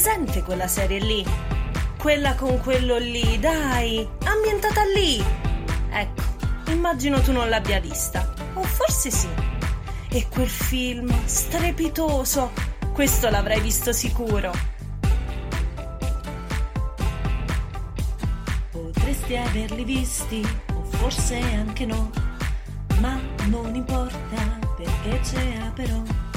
presente quella serie lì? Quella con quello lì, dai, ambientata lì. Ecco, immagino tu non l'abbia vista. O forse sì. E quel film strepitoso, questo l'avrai visto sicuro. Potresti averli visti, o forse anche no, ma non importa perché c'è però.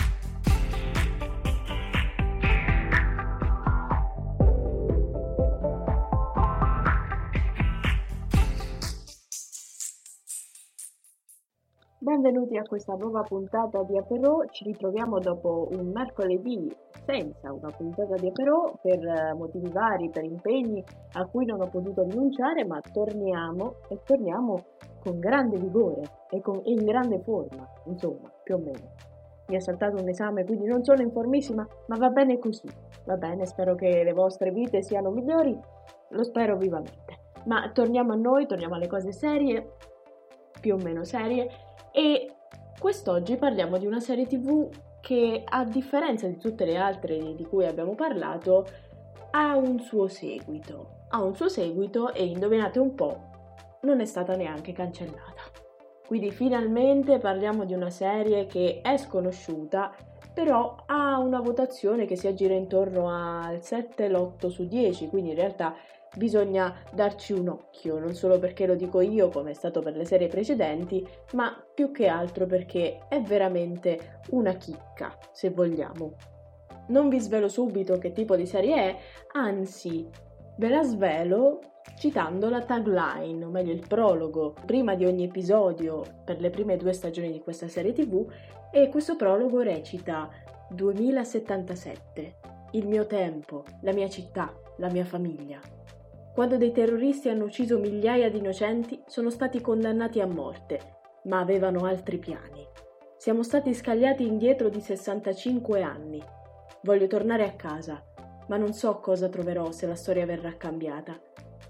Benvenuti a questa nuova puntata di Aperò, ci ritroviamo dopo un mercoledì senza una puntata di Aperò per eh, motivi vari, per impegni a cui non ho potuto rinunciare, ma torniamo e torniamo con grande vigore e, con, e in grande forma, insomma, più o meno. Mi è saltato un esame, quindi non sono informissima, ma va bene così, va bene, spero che le vostre vite siano migliori, lo spero vivamente. Ma torniamo a noi, torniamo alle cose serie, più o meno serie, e quest'oggi parliamo di una serie tv che a differenza di tutte le altre di cui abbiamo parlato ha un suo seguito. Ha un suo seguito e indovinate un po', non è stata neanche cancellata. Quindi finalmente parliamo di una serie che è sconosciuta, però ha una votazione che si aggira intorno al 7, l'8 su 10, quindi in realtà bisogna darci un occhio, non solo perché lo dico io come è stato per le serie precedenti, ma più che altro perché è veramente una chicca, se vogliamo. Non vi svelo subito che tipo di serie è, anzi ve la svelo citando la tagline, o meglio il prologo, prima di ogni episodio per le prime due stagioni di questa serie tv e questo prologo recita 2077, il mio tempo, la mia città, la mia famiglia. Quando dei terroristi hanno ucciso migliaia di innocenti, sono stati condannati a morte, ma avevano altri piani. Siamo stati scagliati indietro di 65 anni. Voglio tornare a casa, ma non so cosa troverò se la storia verrà cambiata.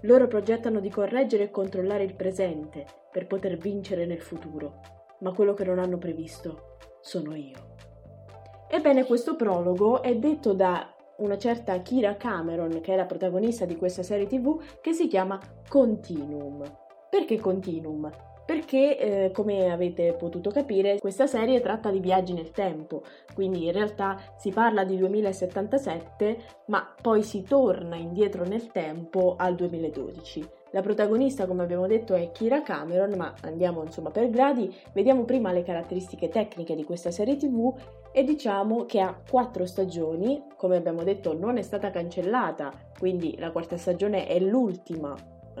Loro progettano di correggere e controllare il presente per poter vincere nel futuro, ma quello che non hanno previsto sono io. Ebbene, questo prologo è detto da una certa Kira Cameron, che è la protagonista di questa serie tv, che si chiama Continuum. Perché Continuum? Perché, eh, come avete potuto capire, questa serie tratta di viaggi nel tempo, quindi in realtà si parla di 2077, ma poi si torna indietro nel tempo al 2012. La protagonista, come abbiamo detto, è Kira Cameron, ma andiamo insomma per gradi. Vediamo prima le caratteristiche tecniche di questa serie TV e diciamo che ha quattro stagioni, come abbiamo detto non è stata cancellata, quindi la quarta stagione è l'ultima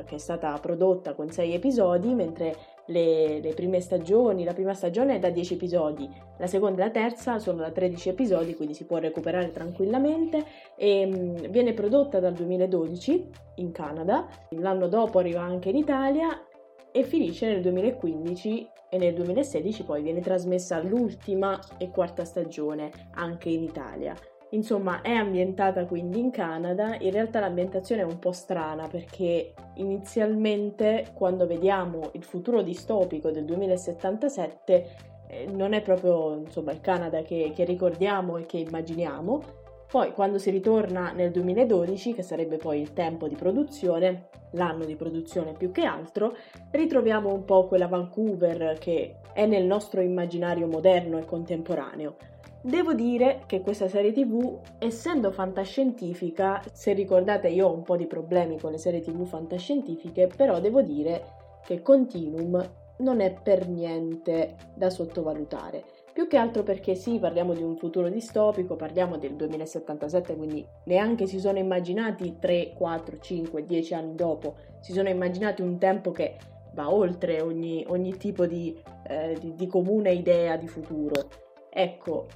che è stata prodotta con sei episodi, mentre le, le, prime stagioni, la prima stagione è da 10 episodi, la seconda e la terza sono da 13 episodi, quindi si può recuperare tranquillamente e mh, viene prodotta dal 2012 in Canada, l'anno dopo arriva anche in Italia e finisce nel 2015 e nel 2016 poi viene trasmessa l'ultima e quarta stagione anche in Italia. Insomma, è ambientata quindi in Canada, in realtà l'ambientazione è un po' strana perché inizialmente quando vediamo il futuro distopico del 2077 eh, non è proprio insomma, il Canada che, che ricordiamo e che immaginiamo, poi quando si ritorna nel 2012, che sarebbe poi il tempo di produzione, l'anno di produzione più che altro, ritroviamo un po' quella Vancouver che è nel nostro immaginario moderno e contemporaneo. Devo dire che questa serie tv, essendo fantascientifica, se ricordate io ho un po' di problemi con le serie tv fantascientifiche, però devo dire che Continuum non è per niente da sottovalutare. Più che altro perché sì, parliamo di un futuro distopico, parliamo del 2077, quindi neanche si sono immaginati 3, 4, 5, 10 anni dopo, si sono immaginati un tempo che va oltre ogni, ogni tipo di, eh, di, di comune idea di futuro. Ecco,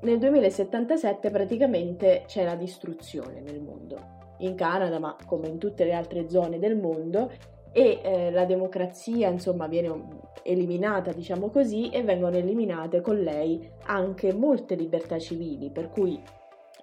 Nel 2077 praticamente c'è la distruzione nel mondo. In Canada, ma come in tutte le altre zone del mondo, e eh, la democrazia insomma viene eliminata diciamo così e vengono eliminate con lei anche molte libertà civili per cui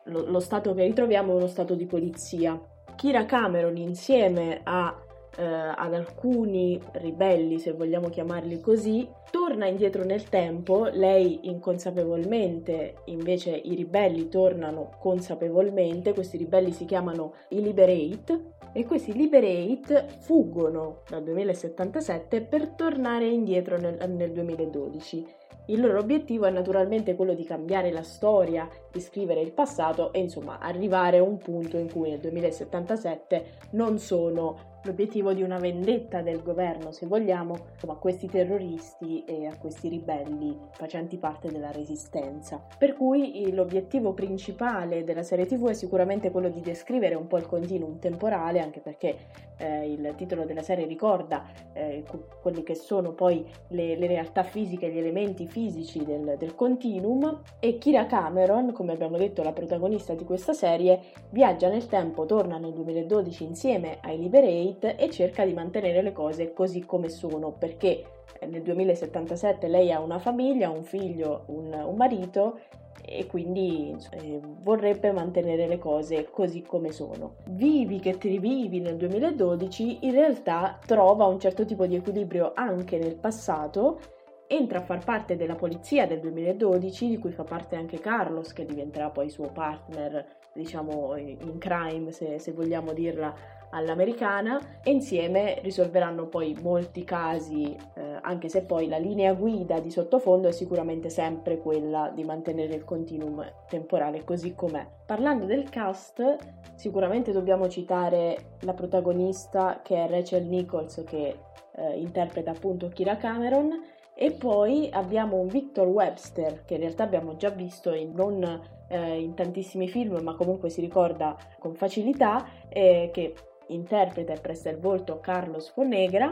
lo, lo stato che ritroviamo è uno stato di polizia Kira Cameron insieme a eh, ad alcuni ribelli, se vogliamo chiamarli così, torna indietro nel tempo, lei inconsapevolmente, invece i ribelli tornano consapevolmente, questi ribelli si chiamano i Liberate e questi Liberate fuggono dal 2077 per tornare indietro nel, nel 2012. Il loro obiettivo è naturalmente quello di cambiare la storia, di scrivere il passato e insomma arrivare a un punto in cui nel 2077 non sono l'obiettivo di una vendetta del governo, se vogliamo, a questi terroristi e a questi ribelli facenti parte della resistenza. Per cui l'obiettivo principale della serie TV è sicuramente quello di descrivere un po' il continuum temporale, anche perché eh, il titolo della serie ricorda eh, quelli che sono poi le, le, realtà fisiche, gli elementi fisici del, del continuum e Kira Cameron, come abbiamo detto la protagonista di questa serie, viaggia nel tempo, torna nel 2012 insieme ai Liberate e cerca di mantenere le cose così come sono perché eh, nel 2077 lei ha una famiglia, un figlio, un, un marito e quindi eh, vorrebbe mantenere le cose così come sono. Vivi che ti rivivi nel 2012 in realtà trova un certo tipo di equilibrio anche nel passato entra a far parte della polizia del 2012 di cui fa parte anche Carlos che diventerà poi suo partner diciamo in crime se, se vogliamo dirla all'americana e insieme risolveranno poi molti casi, eh, anche se poi la linea guida di sottofondo è sicuramente sempre quella di mantenere il continuum temporale così com'è. Parlando del cast, sicuramente dobbiamo citare la protagonista che è Rachel Nichols che eh, interpreta appunto Kira Cameron e poi abbiamo un Victor Webster che in realtà abbiamo già visto in non eh, in tantissimi film ma comunque si ricorda con facilità eh, che interpreta e presta il volto Carlos Fonegra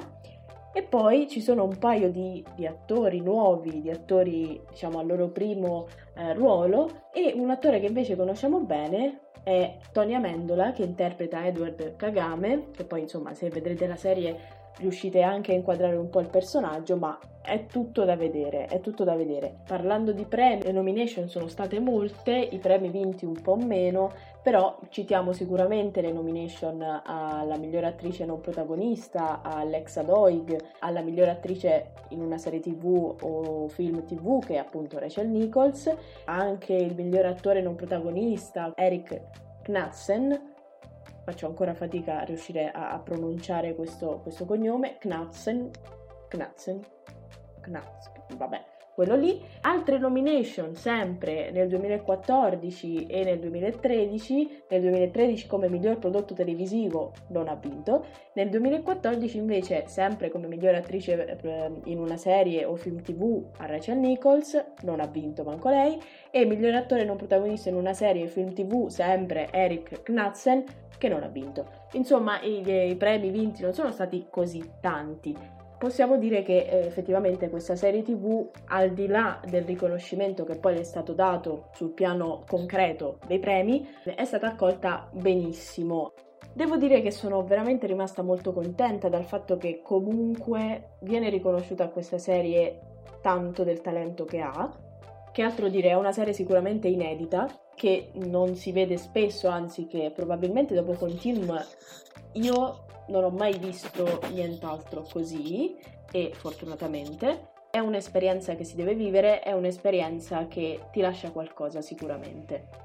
e poi ci sono un paio di, di, attori nuovi, di attori diciamo al loro primo eh, ruolo e un attore che invece conosciamo bene è Tony Amendola che interpreta Edward Kagame, che poi insomma se vedrete la serie riuscite anche a inquadrare un po' il personaggio, ma è tutto da vedere, è tutto da vedere. Parlando di premi, le nomination sono state molte, i premi vinti un po' meno, però citiamo sicuramente le nomination alla miglior attrice non protagonista, a Alexa Doig, alla miglior attrice in una serie tv o film tv che è appunto Rachel Nichols, anche il miglior attore non protagonista Eric Knudsen, faccio ancora fatica a riuscire a, a pronunciare questo, questo, cognome, Knudsen, Knudsen, Knudsen, vabbè, quello lì. Altre nomination sempre nel 2014 e nel 2013. Nel 2013 come miglior prodotto televisivo non ha vinto. Nel 2014 invece sempre come miglior attrice eh, in una serie o film tv a Rachel Nichols non ha vinto manco lei. E miglior attore non protagonista in una serie o film tv sempre Eric Knudsen che non ha vinto. Insomma i, i premi vinti non sono stati così tanti possiamo dire che eh, effettivamente questa serie tv, al di là del riconoscimento che poi le è stato dato sul piano concreto dei premi, è stata accolta benissimo. Devo dire che sono veramente rimasta molto contenta dal fatto che comunque viene riconosciuta questa serie tanto del talento che ha. Che altro dire, è una serie sicuramente inedita, che non si vede spesso, anzi che probabilmente dopo Continuum io non ho mai visto nient'altro così e fortunatamente è un'esperienza che si deve vivere, è un'esperienza che ti lascia qualcosa sicuramente.